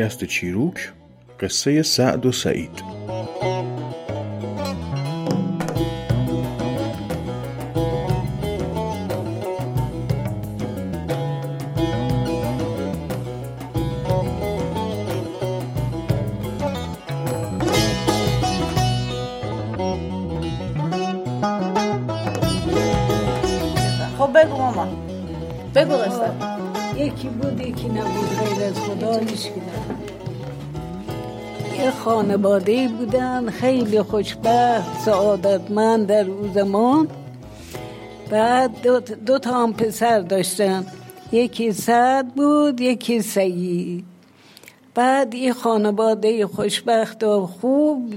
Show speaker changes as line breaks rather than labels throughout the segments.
پادکست چیروک قصه سعد و سعید.
خانواده بودن. خیلی خوشبخت سعادتمند در او زمان بعد دو, دو تا هم پسر داشتن. یکی سعد بود یکی سعید. بعد یه خانواده خوشبخت و خوب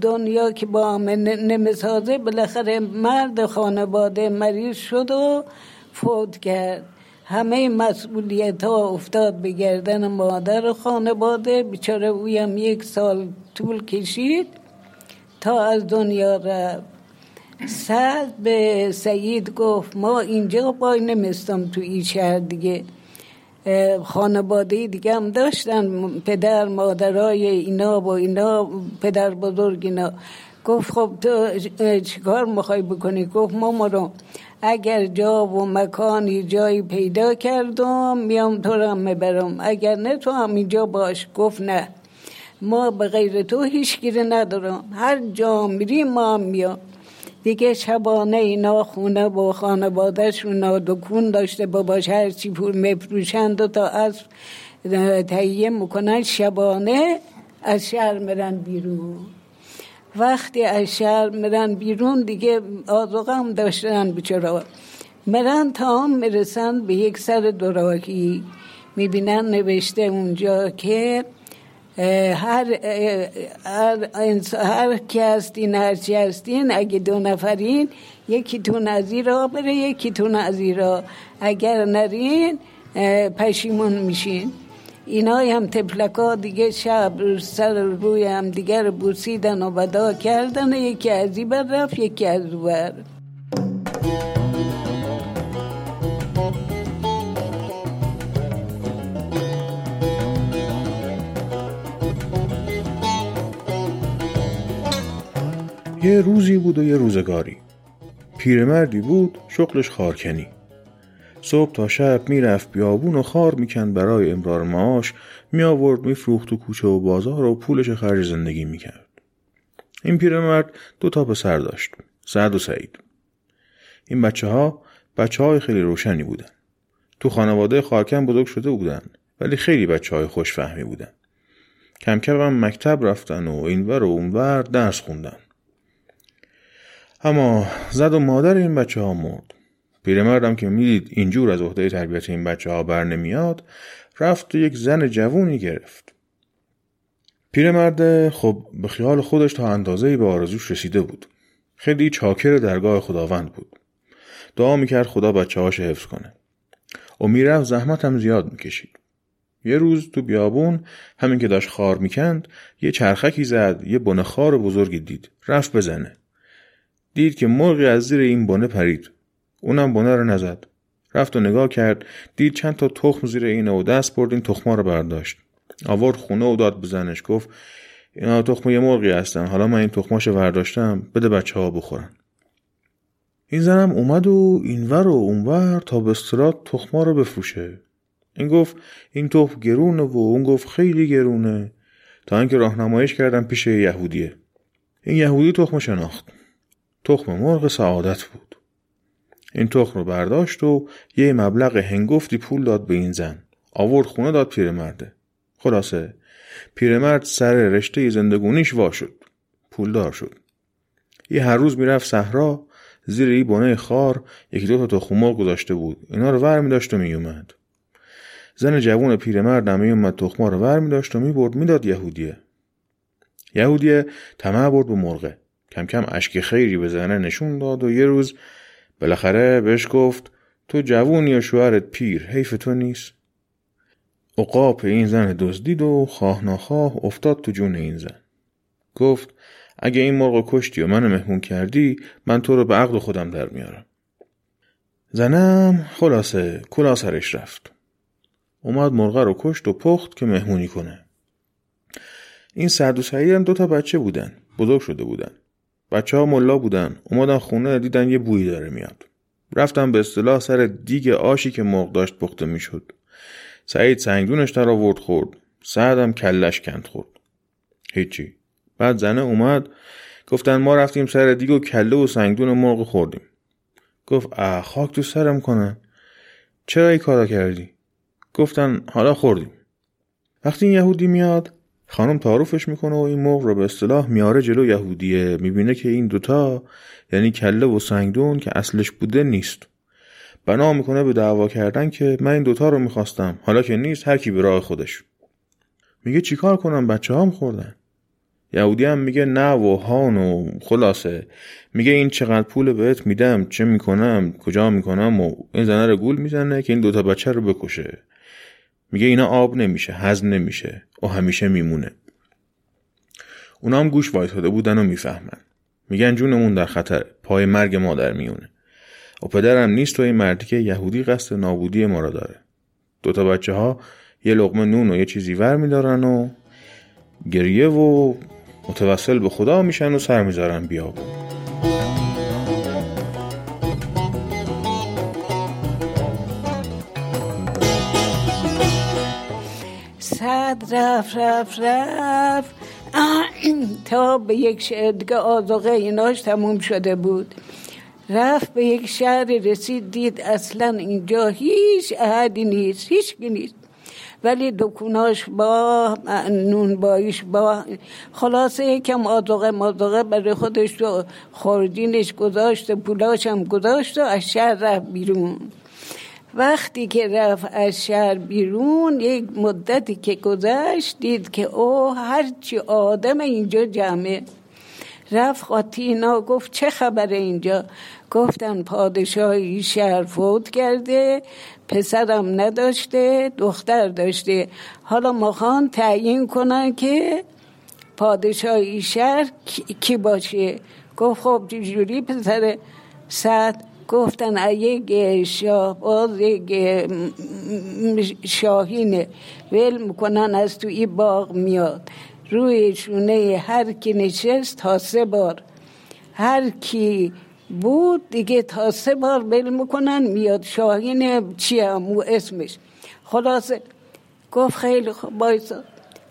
دنیا که با هم نمی‌سازه بالاخره مرد خانواده مریض شد و فوت کرد. همه مسئولیت ها افتاد به گردن مادر خانواده. بیچاره اویم یک سال طول کشید تا از دنیا رفت. سعد به سعید گفت ما اینجا بای نمیستم تو این شهر دیگه. خانواده دیگه هم داشتن پدر مادرای اینا و اینا پدر بزرگ اینا. گفت خب تو چیکار می‌خوای بکنی؟ گفت ماما رو اگر جا و مکانی جایی پیدا کردم میام تو هم می‌برم. اگر نه تو هم اینجا باش. گفت نه. ما به غیر تو هیچ گیره ندارم. هر جا میریم ما هم میام. دیگه شبانه اینا خونه با خانوادهشون دکون داشته باباش. هرچی پول میفروشند و تا از تهیه می‌کنن شبانه از شهر میرن بیرون. وقتی از شهر میرن بیرون دیگه آزوغه هم داشتن بچرا میرن تا هم می‌رسن به یک سر دراهی می‌بینن نوشته اونجا که هر هر, هر کی هستین هر چی هستین اگه دو نفرین یکی تون از را بره یکی تون از را. اگر نرین پشیمون میشین. اینا هم تفلکا دیگه شب سر روی هم دیگر بوسیدن و بدا کردن. یکی از این بر رفت یکی از بر.
یه روزی بود و یه روزگاری. پیرمردی بود شغلش خارکنی. صبح تا شب می‌رفت بیابون و خار می‌کند برای امرار معاش میآورد میفروخت تو کوچه و بازار و پولش خرج زندگی می‌کرد. این پیرمرد دو تا پسر داشت سعد و سعید. این بچه ها بچه های خیلی روشنی بودن. تو خانواده خارکن بزرگ شده بودن ولی خیلی بچه های خوشفهمی بودن. کم کم هم مکتب رفتن و اینور و اونور درس خوندن. اما زد و مادر این بچه ها مرد. پیرمردم که می‌دید اینجور از عهده تربیت این بچه ها بر نمیاد رفت و یک زن جوونی گرفت. پیرمرد خب به خیال خودش تا اندازه به آرزوش رسیده بود. خیلی چاکر درگاه خداوند بود. دعا می‌کرد خدا بچه هاش حفظ کنه. و می‌رفت زحمت هم زیاد می‌کشید. یه روز تو بیابون همین که داشت خار می‌کند یه چرخکی زد یه بنه خار بزرگی دید. رفت بزنه. دید که مرغی از زیر این بنه پرید. اونم بنه رو نزد. رفت و نگاه کرد دید چند تا تخم زیر اینه و دست برد این تخما رو برداشت. آورد خونه و داد بزنش گفت اینا تخم یه مرغی هستن. حالا من این تخماشو برداشتم بده بچه ها بخورن. این زنم اومد و اینور و اونور تا به استرات تخما رو بفروشه. این گفت این تخم گرونه و اون گفت خیلی گرونه. تا اینکه راهنماییش کردم پیش یهودیه. این یهودی تخم شناخت تخم مرغ سعادت بود. این تخم رو برداشت و یه مبلغ هنگفتی پول داد به این زن. آورد خونه داد پیرمرده. خلاصه پیرمرد سر رشته زندگونیش وا شد. پولدار شد. یه هر روز می‌رفت صحرا زیر ای بانه خار یکی دو تا تخم گذاشته بود. اینا رو ور میداشت و میومد زن جوون پیرمرد هم میومد تخما رو ور میداشت و می‌برد می‌داد یهودیه. یهودیه طمع برد به مرغه. کم کم اشک خیری به زنه نشون داد و یه روز بالاخره بهش گفت تو جوون یا شوهرت پیر حیف تو نیست. عقاب این زن دزدید و خواه ناخواه افتاد تو جون این زن. گفت اگه این مرغ کشتی و منو مهمون کردی من تو رو به عقد خودم در میارم. زنم خلاصه کلا سرش رفت. اومد مرغه رو کشت و پخت که مهمونی کنه. این سعد و سعید هم دو تا بچه بودن بزرگ شده بودن. بچه ها ملا بودن. اومدن خونه دیدن یه بویی داره میاد. رفتم به اصطلاح سر دیگ آشی که مرغ داشت پخته می‌شد. سعید سنگدونش در آورد خورد. سعدم کلش کند خورد. هیچی. بعد زنه اومد. گفتن ما رفتیم سر دیگ و کله و سنگدون مرغ خوردیم. گفت اه خاک تو سرم کنن چرا ای کارا کردی؟ گفتن حالا خوردیم. وقتی این یهودی میاد خانم تعارفش می‌کنه و این مرغ رو به اصطلاح میاره جلو یهودیه. می‌بینه که این دوتا یعنی کله و سنگدون که اصلش بوده نیست. بنا می‌کنه به دعوا کردن که من این دوتا رو می‌خواستم. حالا که نیست هر کی به راه خودش. میگه چیکار کنم؟ بچه هم خوردن. یهودی هم میگه نه و هان و خلاصه. میگه این چقدر پول بهت میدم؟ چه می‌کنم؟ کجا می‌کنم؟ و این زنه رو گول می‌زنه که این دوتا بچه رو بکشه. میگه اینا آب نمیشه هضم نمیشه و همیشه میمونه. اونا هم گوش وایساده بودن و می‌فهمن. میگن جونمون در خطر پای مرگ ما در میونه. و پدرم نیست و این مردی که یهودی قصد نابودی ما را داره. دوتا بچه ها یه لقمه نون و یه چیزی ور میدارن و گریه و متوسل به خدا میشن و سر می‌ذارن بیابون.
صد رفت رفت رفت. تا به یک شهر دیگه آزاقه ایناش تموم شده بود. رفت به یک شهر رسید دید اصلا اینجا هیچ احدی نیست هیچ نیست. ولی دکوناش با نون بایش با. خلاصه یکم آزاقه مازاقه برای خودش رو خوردینش گذاشت پولاش هم گذاشت و از شهر رفت بیرون. وقتی که رفت از شهر بیرون یک مدتی که گذشت دید که او هرچی آدم اینجا جمعه. رفت خاطینا گفت چه خبره اینجا؟ گفتن پادشاهی شهر فوت کرده پسرم نداشته دختر داشته. حالا مخوان تعیین کنن که پادشاهی شهر کی باشه؟ گفت خب جوری پسر سعد؟ گفتن یک شاه باز یک شاهینه ول می‌کنن از تو این باغ میاد. روی شونه هر کی نشست تا سه بار. هر کی بود دیگه تا سه بار ول می‌کنن میاد شاهین چی همو اسمش. خلاصه گفت خیلی خوب بایسا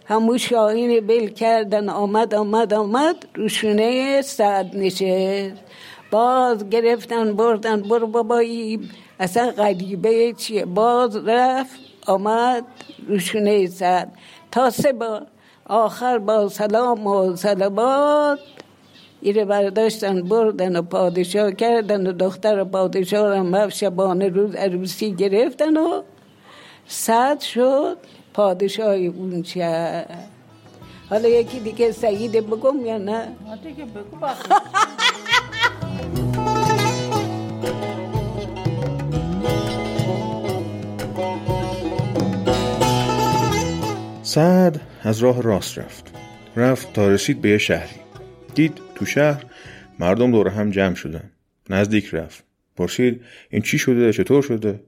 همو شاهین بل کردن آمد آمد آمد روشونه سعد نشست. باز گرفتن بردن برو بابایی. اصلا غریبه چیه؟ باز رفت آمد روشونه سعد تا سه بار آخر با سلام و سلامات ایره برداشتن بردن و پادشاه کردن و دختر پادشاه هم شبانه روز عروسی گرفتن و صد شد پادشاه اون چه حالا یکی دیگه سعید بگم یا نه؟
دیگه بگو
سعد از راه راست رفت. رفت تا رسید به یه شهری. دید تو شهر مردم دور هم جمع شدن. نزدیک رفت. پرسید این چی شده؟ چطور شده؟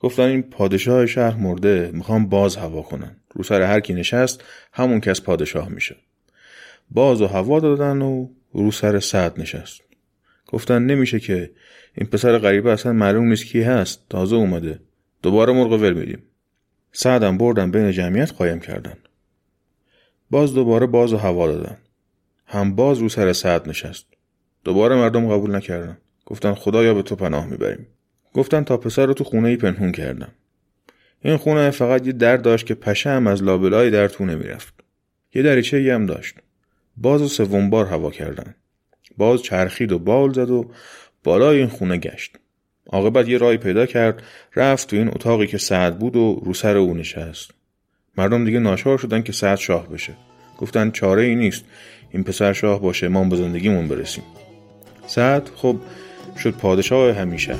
گفتن این پادشاه شهر مرده می‌خوام باز هوا کنن. رو سر هر کی نشست همون کس پادشاه میشه. باز و هوا دادن و رو سر سعد نشست. گفتن نمیشه که این پسر غریبه اصلا معلوم نیست کی هست. تازه اومده. دوباره مرغ ول میدیم. سعدم بردن بین جمعیت قایم کردن. باز دوباره باز و هوا دادن. هم باز رو سر سعد نشست. دوباره مردم قبول نکردن. گفتن خدایا به تو پناه می‌بریم. گفتن تا پسر رو تو خونه ای پنهون کردم. این خونه فقط یه در داشت که پشه هم از لابلای در تو نمی‌رفت. یه دریچه هم داشت. باز و سوم بار هوا کردن. باز چرخید و بال زد و بالای این خونه گشت. عاقبت یه رای پیدا کرد رفت تو این اتاقی که سعد بود و رو سر او نشست. مردم دیگه ناچار شدن که سعد شاه بشه. گفتن چاره ای نیست. این پسر شاه باشه ما به زندگیمون برسیم. سعد خب شد پادشاه همیشه.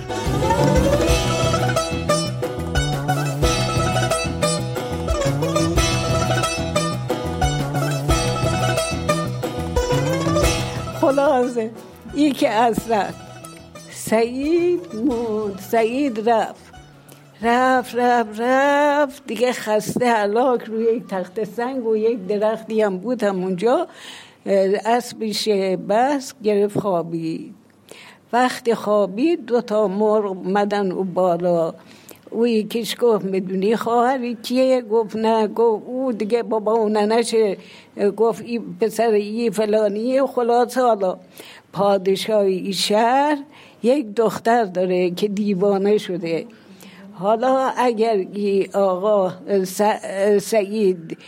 خلاصه این که اصلا سعید موند سعید رفت. رفت رفت رفت. دیگه خسته علاک روی یک تخت سنگ و یک درختی هم بود همونجا. اسبش بس گرفت خوابید. وقتی خوابید دو تا مرغ مدن و بالا. او یکیش گفت می‌دونی خواهری کیه؟ گفت نه. گفت او دیگه بابا و ننشه. گفت ای پسر ای فلانیه خلاص حالا. پادشاهی شهر یک دختر داره که دیوانه شده. حالا اگر آقا سعید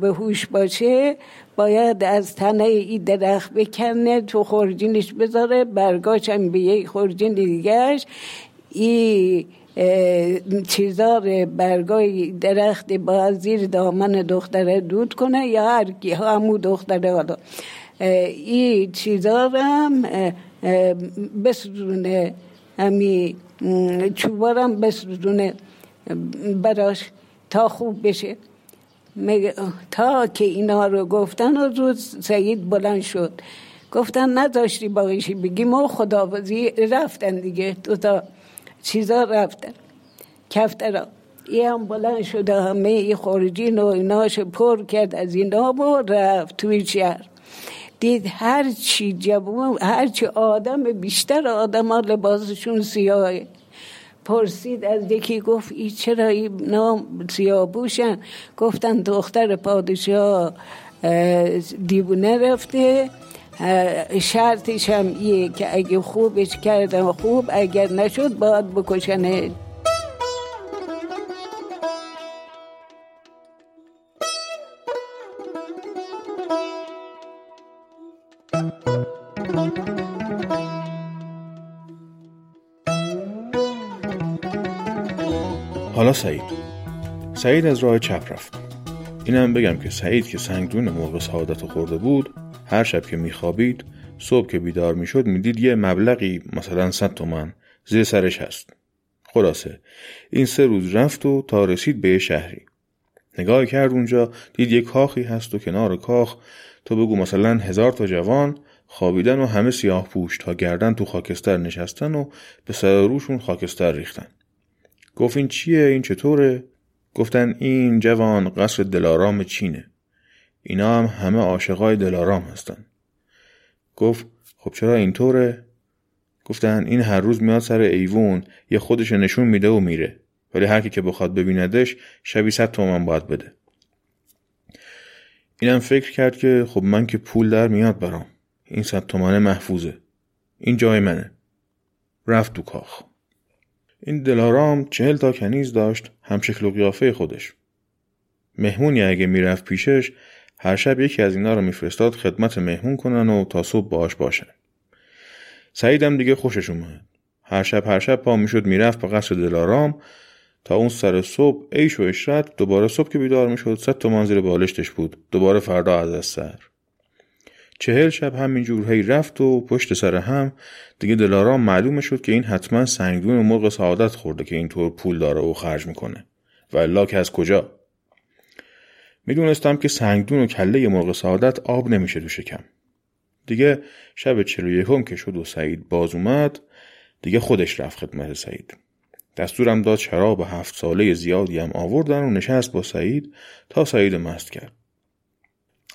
به هوش باشه باید از تنه ای درخت بکنه تو خورجینش بذاره برگاشم به یک خورجین دیگهش ای چیزا برگای درخت با زیر دامن دختره دود کنه یا هر کی همو دختره حالا. این چیزا هم بسرونه همی چوبارم بسرونه براش تا خوب بشه. تا که اینا رو گفتن و روز سعید بلند شد. گفتن نداشتی باقیشی بگیم ما خداوزی رفتن دیگه دو تا چیزا رفتن. کفترا ای هم بلند شده همه ای خارجین و ایناش پر کرد از اینا و رفت توی شهر. دید هر چی جوان هر چی آدم بیشتر آدم ها لباسشون سیاهه پرسید از یکی گفت ای چرا این نام سیاه بوشن گفتن دختر پادشاه دیوونه رفته. شرطش هم ایه که اگه خوبش کردن خوب اگر نشد باید بکشنه
سعید. سعید از راه چپ رفت. اینم بگم که سعید که سنگدون مرغ سعادت خورده بود هر شب که میخوابید صبح که بیدار می‌شد می‌دید یه مبلغی مثلا 100 تومن زیر سرش هست. خلاصه این سه روز رفت و تا رسید به شهری. نگاه کرد اونجا دید یه کاخی هست و کنار کاخ. تو بگو مثلا هزار تا جوان خوابیدن و همه سیاه پوش تا گردن تو خاکستر نشستن و به سر روشون خاکستر ریختن. گفت این چیه؟ این چطوره؟ گفتن این جوان قصر دلارام چینه. اینا هم همه عاشقای دلارام هستن. گفت خب چرا اینطوره؟ گفتن این هر روز میاد سر ایوون یه خودش نشون میده و میره. ولی هر کی که بخواد ببیندش شبی صد تومن باید بده. اینم فکر کرد که خب من که پول در میاد برام. این صد تومنه محفوظه. این جای منه. رفت تو کاخ. این دلارام چهل تا کنیز داشت هم شکل و قیافه خودش. مهمونی اگه می‌رفت پیشش هر شب یکی از اینا رو میفرستاد خدمت مهمون کنن و تا صبح باش باشن. سعیدم دیگه خوشش اومد. هر شب هر شب پا می‌شد می‌رفت به قصر دلارام تا اون سر صبح عیش و اشرت دوباره صبح که بیدار می‌شد صد تومان زیر بالشتش بود. دوباره فردا از سر. چهل شب همینجور هی رفت و پشت سر هم دیگه دلارام معلوم شد که این حتما سنگدون مرغ سعادت خورده که اینطور پول داره و خرج می‌کنه. و الا که از کجا؟ می‌دونستم که سنگدون و کله مرغ سعادت آب نمیشه تو شکم. دیگه شب چلو یکم که شد و سعید باز اومد دیگه خودش رفت خدمت سعید. دستورم داد شراب هفت ساله زیادی هم آوردن و نشست با سعید تا سعید مست کرد.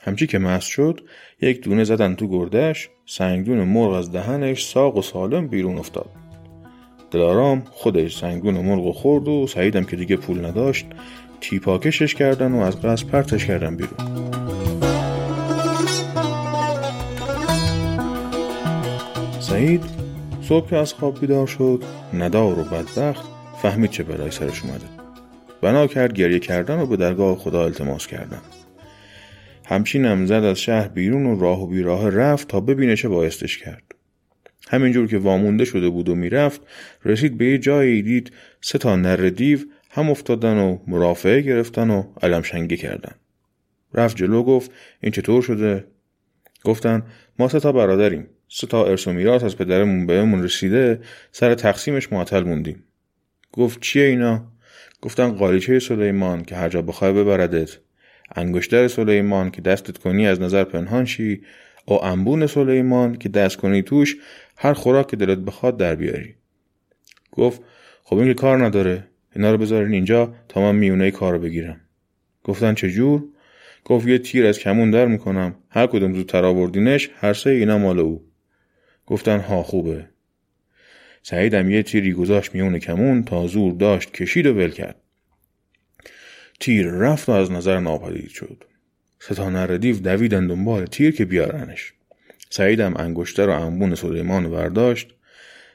همچی که مست شد یک دونه زدن تو گردش سنگدون مرغ از دهنش ساق و سالم بیرون افتاد. دلارام خودش سنگدون مرغ خورد و سعیدم که دیگه پول نداشت تیپاکشش کردن و از قصد پرتش کردن بیرون. سعید صبح که از خواب بیدار شد ندار و بدبخت فهمید چه برای سرش اومده. بنا کرد گریه کردن و به درگاه خدا التماس کردن. همچینم زد از شهر بیرون و راه و بیراه رفت تا ببینه چه بایستش کرد. همینجور که وامونده شده بود و می‌رفت رسید به یه جایی دید سه تا نر دیو هم افتادن و مرافعه گرفتن و علم شنگی کردن. رفت جلو گفت این چطور شده؟ گفتن ما سه تا برادریم. سه تا ارث و میراث از پدرمون بهمون رسیده سر تقسیمش معطل موندیم. گفت چیه اینا؟ گفتن قالیچه سلیمان که هر جا بخوای ببردت. انگشتر سلیمان که دستت کنی از نظر پنهان شی او انبون سلیمان که دست کنی توش هر خوراک که دلت بخواد در بیاری. گفت خب این که کار نداره. اینا رو بذارین اینجا تا من میونه کار رو بگیرم. گفتن چجور گفت یه تیر از کمون در می‌کنم. هر کدوم زودتر آوردینش هر سه اینا مال او. گفتن ها خوبه. سعیدم یه تیری گذاشت میون کمون تا زور داشت کشید و ول کرد. تیر رفت و از نظر ناپدید شد. ستا نردیو دویدن دنبال تیر که بیارنش. سعیدم انگشتر و انبون سلیمان برداشت.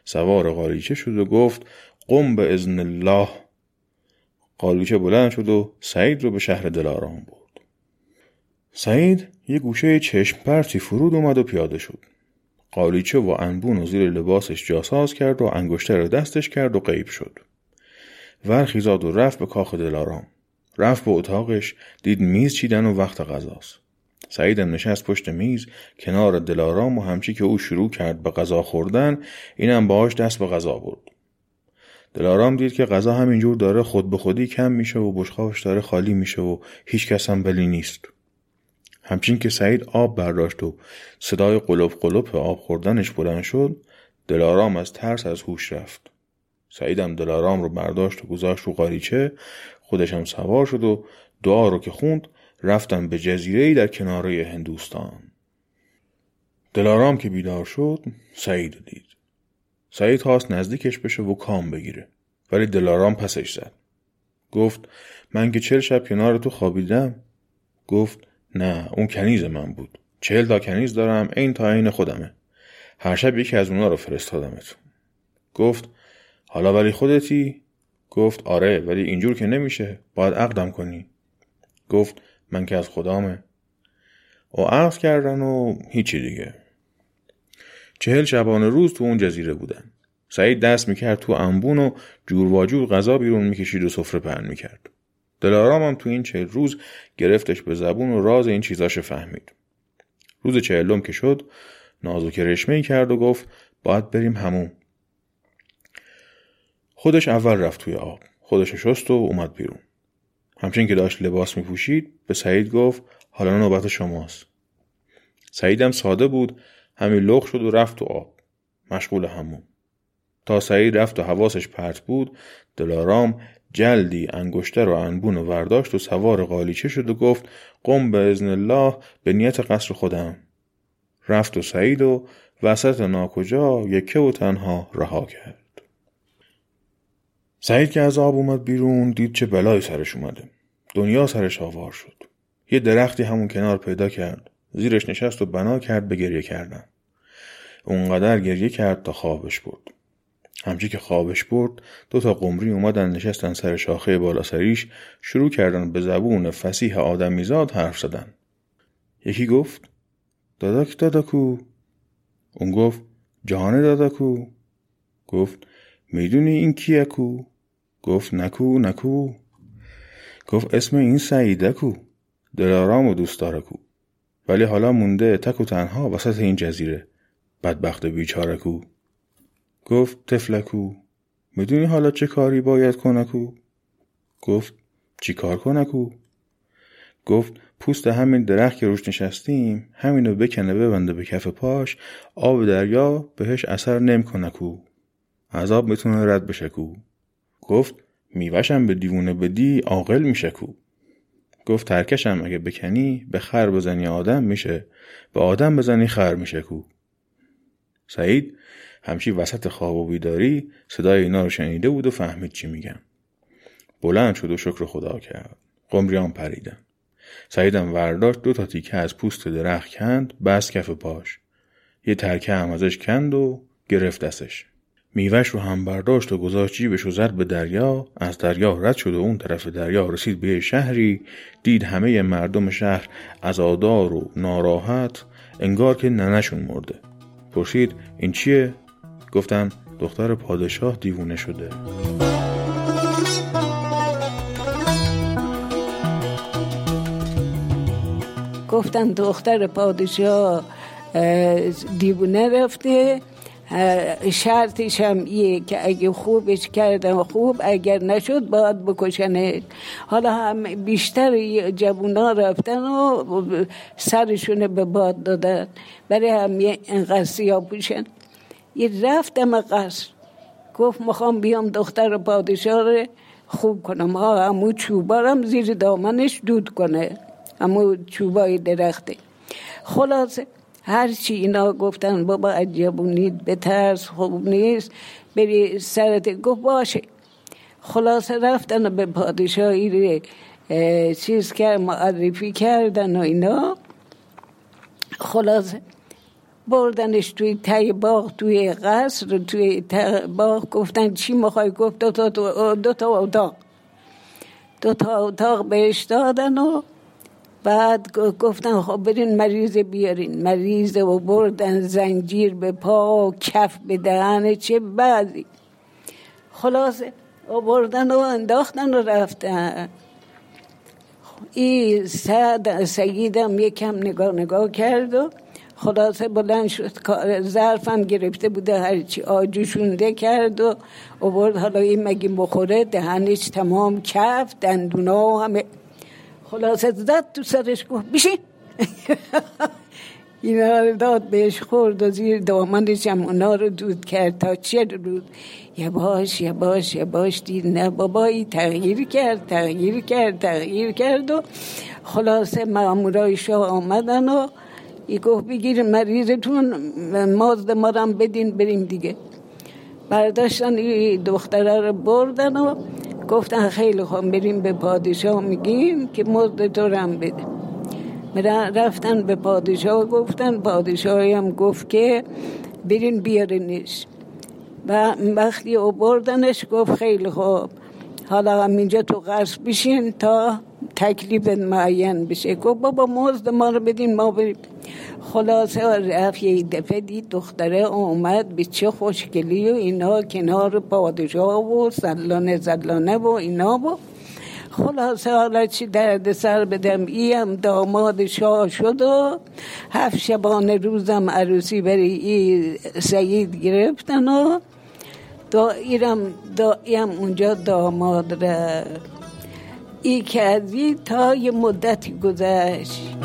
سوار قالیچه شد و گفت قم به ازن الله. قالیچه بلند شد و سعید رو به شهر دلارام برد. سعید یه گوشه چشم پرتی فرود اومد و پیاده شد. قالیچه و انبون و زیر لباسش جاساز کرد و انگشتر دستش کرد و غیب شد. ورخیزاد و رفت به کاخ دلارام. رفت به اتاقش دید میز چیدن و وقت غذاست. سعیدم نشست پشت میز کنار دلارام و همچی که او شروع کرد به غذا خوردن اینم باهاش دست به غذا برد. دلارام دید که غذا همینجور داره خود به خودی کم میشه و بشقابش داره خالی میشه و هیچ کس هم بلی نیست. همچین که سعید آب برداشت و صدای قلوب قلوب آب خوردنش بلند شد دلارام از ترس از هوش رفت. سعیدم دلارام رو برداشت و گذاشت رو قاریچه خودشم سوار شد و دعا رو که خوند رفتن به جزیره در کناره هندوستان. دلارام که بیدار شد سعید دید. سعید خواست نزدیکش بشه و کام بگیره ولی دلارام پسش زد. گفت من که چل شب کنار تو خوابیدم؟ گفت نه اون کنیز من بود. چهل تا کنیز دارم این تا این خودمه. هر شب یکی از اونا رو فرستادمت گفت حالا ولی خودتی؟ گفت آره ولی اینجور که نمیشه باید عقدم کنی. گفت من که از خدامه. و عقد کردن و هیچی دیگه. چهل شبانه روز تو اون جزیره بودن. سعید دست می‌کرد تو انبون و جور واجور غذا بیرون می‌کشید و سفره پهن می‌کرد. دلارام هم تو این چهل روز گرفتش به زبون و راز این چیزاش فهمید. روز چهلم که شد نازو رشمه کرد و گفت باید بریم همون. خودش اول رفت توی آب. خودش شست و اومد بیرون. همچنین که داشت لباس میپوشید به سعید گفت حالا نوبت شماست. سعیدم ساده بود همین لغ شد و رفت تو آب. مشغول همون. تا سعید رفت و حواسش پرت بود دلارام جلدی انگشتر و انبون و ورداشت و سوار قالیچه شد و گفت قم به ازن الله به نیت قصر خودم. رفت و سعید و وسط ناکجا یکه و تنها رها کرد. سعید که از آب اومد بیرون دید چه بلایی سرش اومده. دنیا سرش آوار شد. یه درختی همون کنار پیدا کرد. زیرش نشست و بنا کرد به گریه کردن. اونقدر گریه کرد تا خوابش برد. همچی که خوابش برد دو تا قمری اومدن نشستن سر شاخه بالا سریش شروع کردن به زبون فسیح آدمیزاد حرف زدن. یکی گفت داداک داداکو اون گفت جهان داداکو گفت می‌دونی این کیه کو؟ گفت نکو نکو. گفت اسم این سعیده کو دلارام و دوست داره کو. ولی حالا مونده تک و تنها وسط این جزیره. بدبخت بیچاره کو. گفت تفلکو می‌دونی حالا چه کاری باید کنکو گفت چی کار کنکو گفت پوست همین درخت که روش نشستیم همینو بکنه ببنده به کف پاش آب دریا بهش اثر نمی‌کنه کو. عذاب می‌تونه رد بشه کو. گفت میوشم به دیوونه بدی عاقل میشه کو. گفت ترکشم اگه بکنی به خر بزنی آدم میشه به آدم بزنی خر میشه کو. سعید همچی وسط خواب و بیداری صدای اینا رو شنیده بود و فهمید چی میگم بلند شد و شکر خدا کرد. قمریان پریدن. سعیدم ورداشت دو تا تیکه از پوست درخت کند بس کف پاش. یه ترکه هم ازش کند و گرفت دستش. میوش رو هم برداشت و گذاشت جیبش و زد به دریا. از دریا رد شد و اون طرف دریا رسید به شهری. دید همه مردم شهر ازادار و ناراحت انگار که ننشون مرده. پرسید این چیه؟ گفتن دختر پادشاه دیوونه شده.
گفتن دختر پادشاه دیوونه رفته. شرطش هم ایه که اگه خوبش کردن خوب اگر نشد باید بکشنه حالا هم بیشتر جوونا رفتن و سرشون به باد دادن. برای هم اینقدر سیاه پوشن. یه رفتم قصر. گفت می‌خوام بیام دختر پادشاه رو خوب کنم. ها همو چوبارم زیر دامنش دود کنه. همو چوبای درخته. خلاصه هرچی اینا گفتن بابا عجبونید به ترس خوب نیست بری سرت گفت باشه. خلاصه رفتن به پادشاهی چیز کرد معرفی کردن و اینا. خلاصه بردنش توی تای باغ توی قصر توی باغ. گفتن چی می‌خوای؟ گفت دو تا, دو تا اتاق. دو تا اتاق بهش دادن و بعد گفتن خب برین مریض بیارین. مریض و بردن زنجیر به پا و کف به دهن چه بعضی. خلاصه بردن و انداختن و رفتن. این سعد سیدم یکم نگاه نگاه کرد و خلاصه بلند شد. ظرفم گرفته بوده هرچی آجوشونده کرد و برد حالا این مگی بخوره؟ دهنش تمام کف دندونا همه. خلاصه زد تو سرش گفت بشین اینا رو داد بهش خورد و زیر دامنش هم اونا رو دود کرد تا چه یه باش یه باش دید نه بابایی. تغییر کرد تغییر کرد تغییر کرد و خلاصه مامورای شاه آمدن و ای گفت بگیر مریضتون مازد مارم بدین بریم دیگه. برداشتن این دختره رو بردن و گفتن خیلی خوب بریم به پادشاه میگیم که مزد تو هم بده. رفتن به پادشاه گفتن پادشاهی هم گفت که برین بیارینش. و وقتی او بردنش گفت خیلی خوب. حالا اینجا تو قصر بشین تا تکلیف معین بشه. گفت بابا مزد ما رو بدین ما بریم. خلاصه رفت یه دفعه دید دختره اومد به چه خوشگلی و اینا کنار پادشاه و زلانه زلانه و اینا و خلاصه حالا چی درد سر بدم؟ ایم داماد شاه شد و هفت شبانه روزم عروسی بری ای سعید گرفتن و دا ایرم دا ایم اونجا داماد را ای کردی تا یه مدتی گذشت.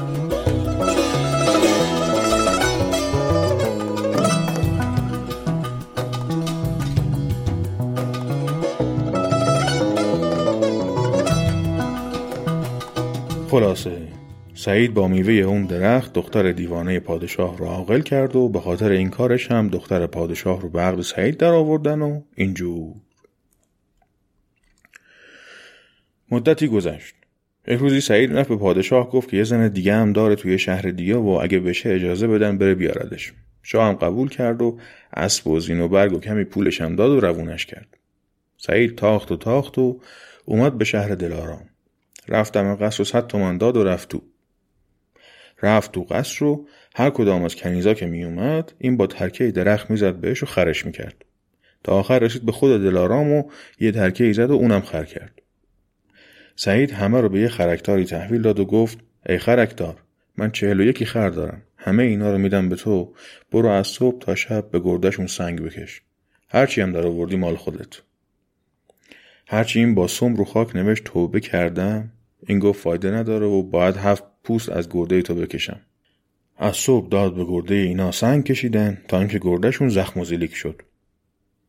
خلاصه سعید با میوه اون درخت دختر دیوانه پادشاه رو عاقل کرد و به خاطر این کارش هم دختر پادشاه رو به عقد سعید در آوردن و اینجور. مدتی گذشت. یک روزی سعید رفت به پادشاه گفت که یه زن دیگه هم داره توی شهر دیگه و اگه بشه اجازه بدن بره بیاردش. شاه هم قبول کرد و اسب و زین و برگ و کمی پولش هم داد و روونش کرد. سعید تاخت و تاخت و اومد به شهر دلارام. رفتم قصر و صد تومن داد و رفت تو. رفت تو قصر رو هر کدام از کنیزا که می اومد این با ترکه درخت می‌زد بهش و خرش می‌کرد. تا آخر رسید به خود دلارام و یه ترکه ای زد و اونم خر کرد. سعید همه رو به یه خرکتاری تحویل داد و گفت ای خرکتار من چهل و یکی خر دارم. همه اینا رو میدم به تو. برو از صبح تا شب به گردشون سنگ بکش. هرچی هم در آوردی مال خودت. هرچی این با سم رو خاک نوشت توبه کردم. این گفت فایده نداره و باید هفت پوست از گرده تو بکشم. از صبح داد به گرده اینا سنگ کشیدن تا اینکه گردهشون زخم و زلیک شد.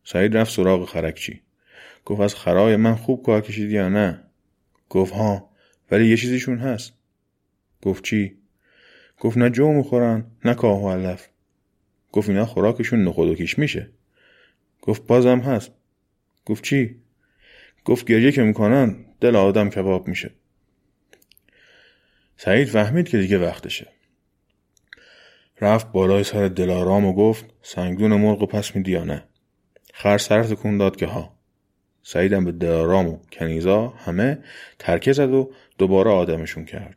سعید رفت سراغ خرکچی. گفت از خرای من خوب کار کشیدی یا نه؟ گفت ها ولی یه چیزیشون هست. گفت چی؟ گفت نه جو می‌خورن نه کاه و علف گفت اینا خوراکشون نخود و میشه. گفت بازم هست. گفت چی؟ گفت گریه که می‌کنن دل آدم کباب میشه. سعید فهمید که دیگه وقتشه. رفت بالای سر دلارام و گفت سنگدون مرغ پس میدی یا نه؟ خر سر تکون داد که ها. سعیدم به دلارام و کنیزا همه ترکه زد و دوباره آدمشون کرد.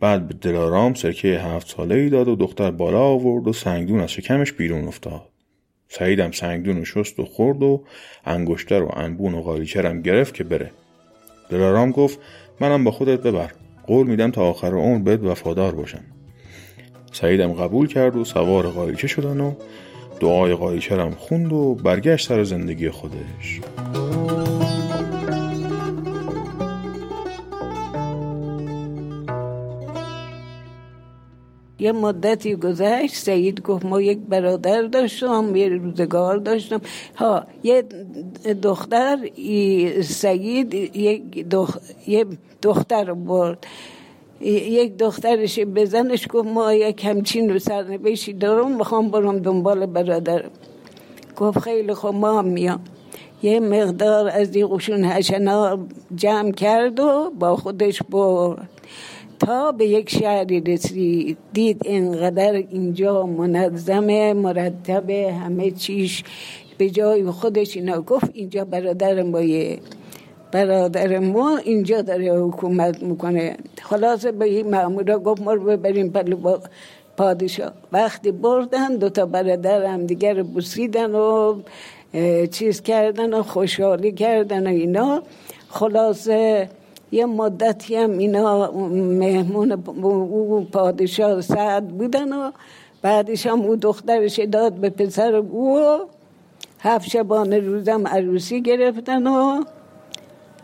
بعد به دلارام سرکه هفت ساله ای داد و دختر بالا آورد و سنگدون از شکمش بیرون افتاد. سعیدم سنگدون و شست و خورد و انگشتر و انبون و قالیچرم گرفت که بره. دلارام گفت منم با خودت ببر. قول میدم تا آخر عمر بهت وفادار باشم. سعیدم قبول کرد و سوار قایچه شدن و دعای قایچه رم خوند و برگشت سر زندگی خودش.
یه مدتی گذشت سعید گفت ما یک برادر داشتم یه روزگار داشتم. ها یه دختر سعید یک دخ... یه دختر برد. یک دخترش بزنش گفت ما یک همچین رو سرنوشتی دارم می‌خوام برم دنبال برادرم گفت خیلی خوب ما هم میام. یه مقدار از این قشون هشنا جمع کرد و با خودش برد. تا به یک شهری رسید دید اینقدر اینجا منظمه مرتبه همه چیش به جای خودش اینا. گفت اینجا برادر مایه برادر ما اینجا داره حکومت می‌کنه. خلاصه به این مامورا گفت ما رو ببریم پلو پادشاه. وقتی بردن دوتا برادر هم دیگر بوسیدن و چیز کردن و خوشحالی کردن و اینا. خلاصه یه مدتی هم اینا مهمون او پادشاه سعد بودن و بعدش هم او دخترش داد به پسر او هفت شبانه روزم عروسی گرفتن و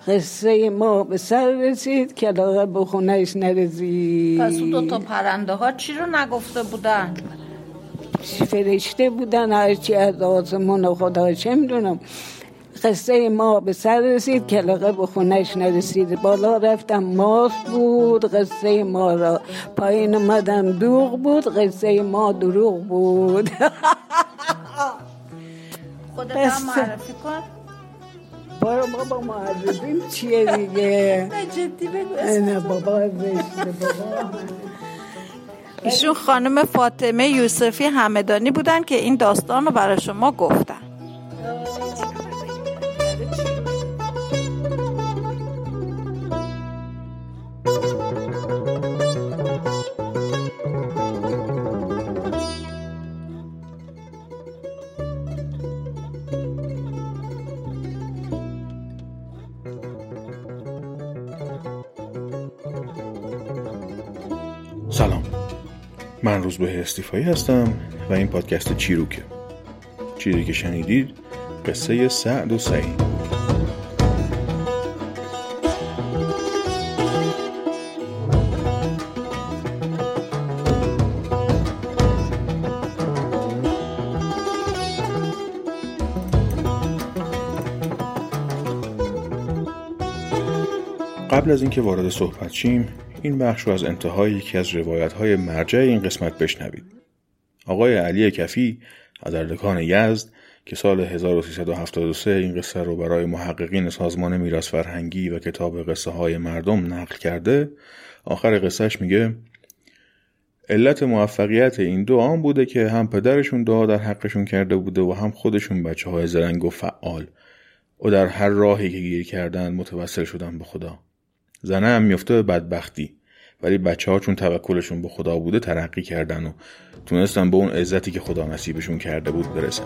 قصه ما به سر رسید که لاغه به خونهش نرسید.
پس او دوتا پرنده ها چی رو نگفته بودن؟
فرشته بودن هرچی از آسمان خدا چه می‌دونم. قصه ما به سر رسید کلاقه به خونش نرسید. بالا رفتم ماس بود قصه ما را. پایین اومدم دوغ بود قصه ما دروغ بود.
خودت هم معرفی کن.
بارو بابا معرفیم چیه دیگه؟
جدی بگو
نه بابا بابا
ایشون خانم فاطمه یوسفی همدانی بودن که این داستان رو برای شما گفتن.
روزبه استیفایی هستم و این پادکست چیروکه. چیزی که شنیدید قصه سعد و سعید. قبل از اینکه وارد صحبت شیم این بخش رو از انتهای یکی از روایت های مرجع این قسمت بشنوید. آقای علی کفی از اردکان یزد که سال 1373 این قصه رو برای محققین سازمان میراث فرهنگی و کتاب قصه های مردم نقل کرده آخر قصهش میگه علت موفقیت این دو آن بوده که هم پدرشون دعا در حقشون کرده بوده و هم خودشون بچه های زرنگ و فعال و در هر راهی که گیر کردن متوسل شدن به خدا زنه هم میفته به بدبختی. ولی بچه ها چون توکلشون به خدا بوده ترقی کردن و تونستن به اون عزتی که خدا نصیبشون کرده بود برسن.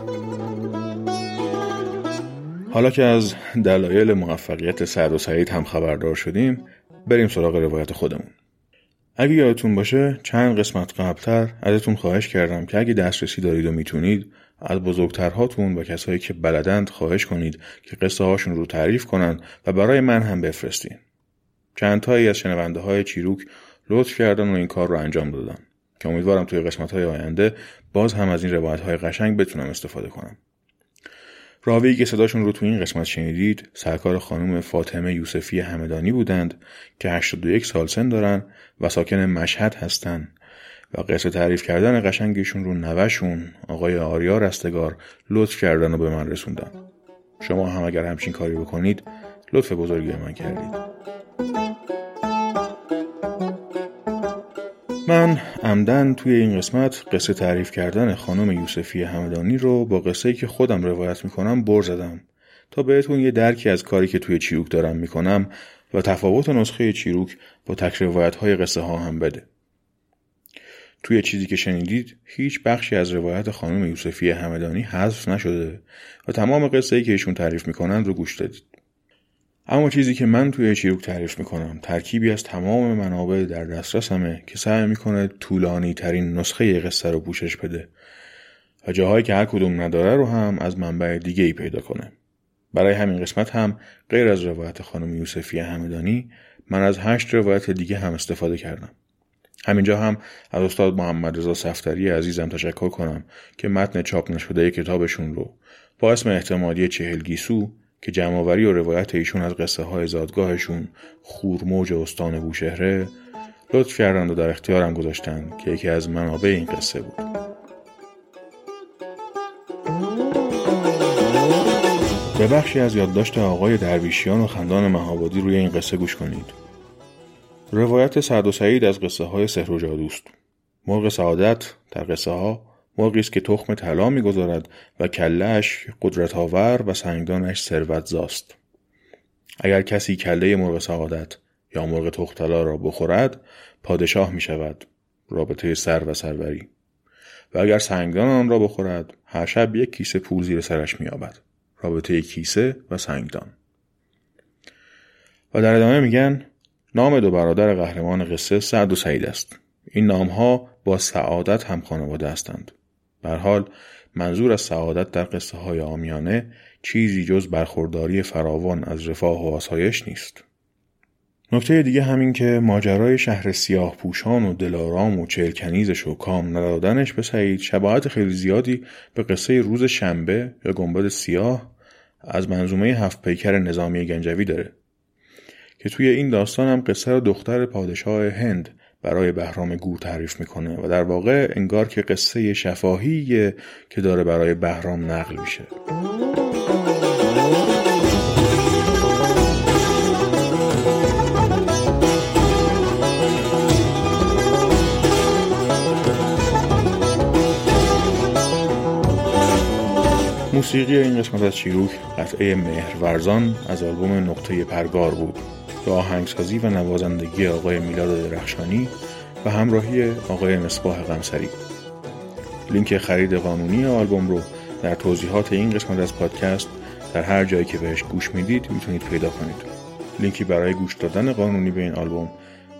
حالا که از دلایل موفقیت سعد و سعید هم خبردار شدیم بریم سراغ روایت خودمون. اگه یادتون باشه چند قسمت قبلتر ازتون خواهش کردم که اگه دسترسی دارید و می‌تونید از بزرگترهاتون و کسایی که بلدند خواهش کنید که قصه هاشون رو تعریف کنن و برای من هم بفرستین. چند تایی از شنونده های چیروک لطف کردن و این کار رو انجام دادن که امیدوارم توی قسمت های آینده باز هم از این روایت های قشنگ بتونم استفاده کنم. راوی که صداشون رو توی این قسمت شنیدید سرکار خانم فاطمه یوسفی همدانی بودند که 81 سال سن دارن و ساکن مشهد هستن و قصه تعریف کردن قشنگشون رو نوشون آقای آریا رستگار لطف کردن و به من رسوندن. شما هم اگر همچین کاری بکنید لطف بزرگی من کردید. من عمدن توی این قسمت قصه تعریف کردن خانم یوسفی همدانی رو با قصه که خودم روایت می‌کنم بر زدم تا بهتون یه درکی از کاری که توی چیروک دارم می‌کنم و تفاوت نسخه چیروک با تک روایت های قصه ها هم بده. توی چیزی که شنیدید هیچ بخشی از روایت خانم یوسفی همدانی حذف نشده و تمام قصه ای که ایشون تعریف می‌کنن رو گوش دادید. اما چیزی که من توی چیروک تعریف می‌کنم ترکیبی از تمام منابع در دسترسمه که سعی می‌کنه طولانی ترین نسخه قصه رو پوشش بده و جاهایی که هر کدوم نداره رو هم از منبع دیگه ای پیدا کنه. برای همین قسمت هم غیر از روایت خانم یوسفی همدانی من از هشت روایت دیگه هم استفاده کردم. همینجا هم از استاد محمد رضا صفتری عزیزم تشکر کنم که متن چاپ نشده کتابشون رو با اسم احتمالی چهل گیسو که جمعآوری و روایت ایشون از قصه های زادگاهشون خورموج استان بوشهره لطف کردند و در اختیارم گذاشتند که یکی از منابع این قصه بود. به بخشی از یادداشت آقای درویشیان و خندان مهابادی روی این قصه گوش کنید. روایت سعد و سعید از قصه های سحر و جادوست مرغ سعادت در قصه ها مرغی است که تخم طلا می‌گذارد و کلهاش قدرت آور و سنگدانش ثروت زاست اگر کسی کله مرغ سعادت یا مرغ تختلا را بخورد پادشاه می شود رابطه سر و سروری. و اگر سنگدان آن را بخورد هر شب یک کیسه پول زیر سرش می آبد رابطه کیسه و سنگدان. و در ادامه میگن نام دو برادر قهرمان قصه سعد و سعید است. این نام ها با سعادت هم خانواده هستند. بر حال منظور از سعادت در قصه های آمیانه چیزی جز برخورداری فراوان از رفاه و آسایش نیست. نکته دیگه همین که ماجرای شهر سیاه پوشان و دلارام و چلکنیزش و کام ندادنش به سعید شباهت خیلی زیادی به قصه روز شنبه یا گنبد سیاه از منظومه هفت پیکر نظامی گنجوی داره که توی این داستان هم قصه دختر پادشاه هند برای بهرام گور تعریف می‌کنه و در واقع انگار که قصه شفاهی که داره برای بهرام نقل میشه. موسیقی این قسمت از چیروک قطعه مهرورزان از آلبوم نقطه پرگار بود. به آهنگسازی و نوازندگی آقای میلاد درخشانی و همراهی آقای مصباح غمسری. لینک خرید قانونی آلبوم رو در توضیحات این قسمت از پادکست در هر جایی که بهش گوش می‌دید می‌تونید پیدا کنید. لینکی برای گوش دادن قانونی به این آلبوم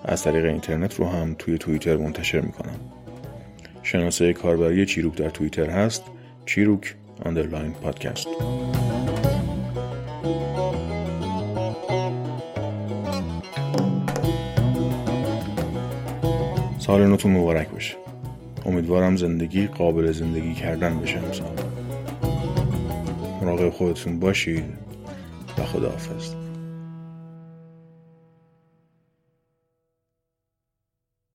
از طریق اینترنت رو هم توی توییتر منتشر می‌کنم. شناسه کاربری چیروک در توییتر هست چیروک underline podcast. سال نوتون مبارک باشه. امیدوارم زندگی قابل زندگی کردن بشه امسال. مراقب خودتون باشید و خداحافظ.